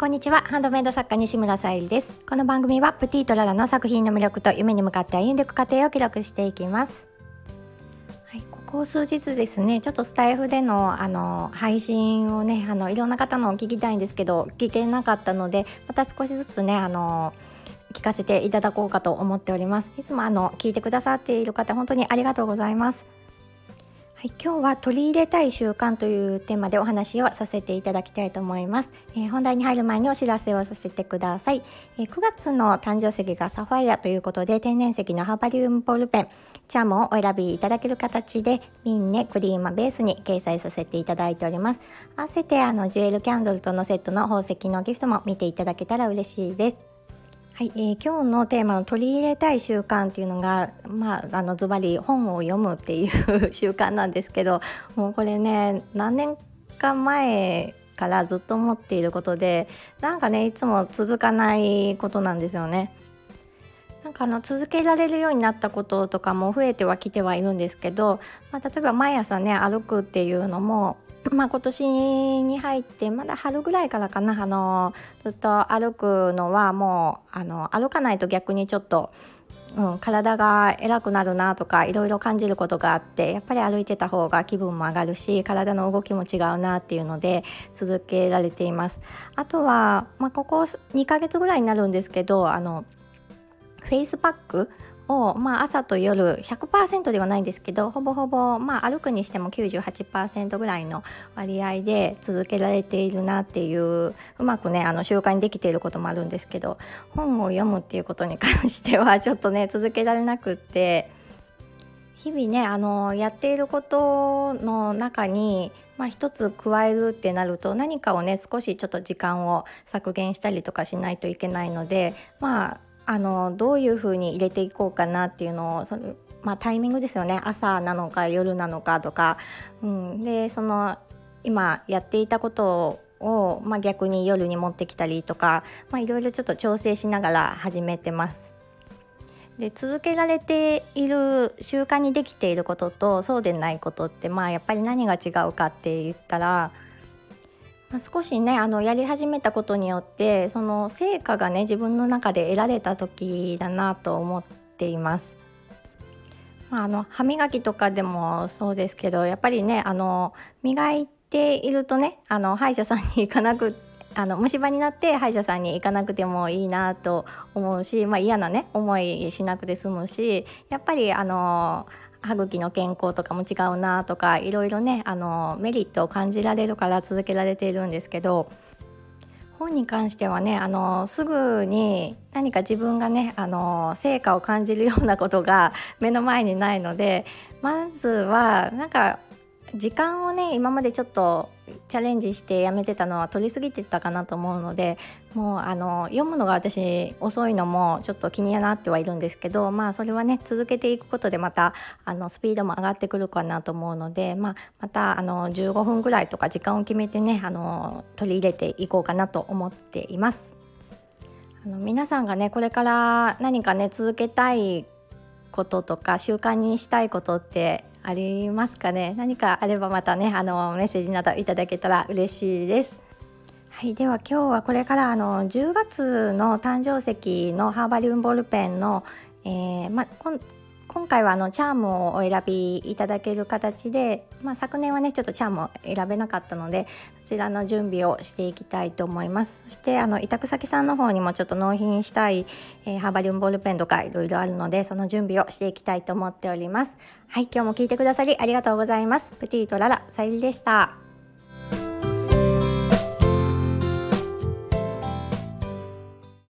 こんにちは。ハンドメイド作家西村さゆりです。この番組はプティとララの作品の魅力と夢に向かって歩んでいく過程を記録していきます。はい、ここ数日ですねちょっとスタイフでのあの配信をねあのいろんな方の聞きたいんですけど聞けなかったのでまた少しずつねあの聞かせていただこうかと思っております。いつもあの聞いてくださっている方本当にありがとうございます。はい、今日は取り入れたい習慣というテーマでお話をさせていただきたいと思います、えー、本題に入る前にお知らせをさせてください、えー、9月の誕生石がサファイアということで天然石のハーバリウムボールペンチャームをお選びいただける形でミンネクリーマベースに掲載させていただいております。合わせてあのジュエルキャンドルとのセットの宝石のギフトも見ていただけたら嬉しいです。はい、えー、今日のテーマの取り入れたい習慣っていうのが、まあ、あのズバリ本を読むっていう習慣なんですけど もうこれね何年か前からずっと思っていることでなんかねいつも続かないことなんですよね。なんかあの続けられるようになったこととかも増えてはきてはいるんですけど、まあ、例えば毎朝ね歩くっていうのもまあ、今年に入ってまだ春ぐらいからかなあのずっと歩くのはもうあの歩かないと逆にちょっと、うん、体が偉くなるなとかいろいろ感じることがあってやっぱり歩いてた方が気分も上がるし体の動きも違うなっていうので続けられています。あとは、まあ、ここ2ヶ月ぐらいになるんですけどあのフェイスパックを、まあ、朝と夜100%ではないんですけどほぼほぼ、まあ、歩くにしても98%ぐらいの割合で続けられているなっていううまくねあの習慣にできていることもあるんですけど本を読むっていうことに関しては ちょっとね続けられなくって。日々ねあのやっていることの中に、まあ、一つ加えるってなると何かをね少しちょっと時間を削減したりとかしないといけないのでまああのどういうふうに入れていこうかなっていうのをその、まあ、タイミングですよね。朝なのか夜なのかとか、うん、でその今やっていたことを、まあ、逆に夜に持ってきたりとか、まあ、いろいろちょっと調整しながら始めてます。で続けられている習慣にできていることとそうでないことってまあやっぱり何が違うかって言ったら、少しねあのやり始めたことによってその成果がね自分の中で得られた時だなと思っています。まあ、あの歯磨きとかでもそうですけどやっぱりねあの磨いているとねあの歯医者さんに行かなくあの虫歯になって歯医者さんに行かなくてもいいなと思うし、まあ、嫌なね思いしなくて済むしやっぱりあの歯茎の健康とかも違うなとかいろいろねあのメリットを感じられるから続けられているんですけど本に関してはねあのすぐに何か自分がねあの成果を感じるようなことが目の前にないのでまずはなんか時間をね今までちょっとチャレンジしてやめてたのは取りすぎてたかなと思うのでもうあの読むのが私遅いのもちょっと気になってはいるんですけどまあそれはね続けていくことでまたあのスピードも上がってくるかなと思うので、まあ、またあの15分ぐらいとか時間を決めてねあの取り入れていこうかなと思っています。あの皆さんがねこれから何かね続けたいこととか習慣にしたいことってありますかね。何かあればまたねあのメッセージなどいただけたら嬉しいです。はいでは今日はこれからあの10月の誕生石のハーバリウムボールペンの、えーま、今回はあのチャームをお選びいただける形で、まあ、昨年はねちょっとチャームを選べなかったのでそちらの準備をしていきたいと思います。そしてあの委託先さんの方にもちょっと納品したい、えー、ハーバリウムボールペンとかいろいろあるのでその準備をしていきたいと思っております。はい今日も聞いてくださりありがとうございます。プティとララさゆりでした。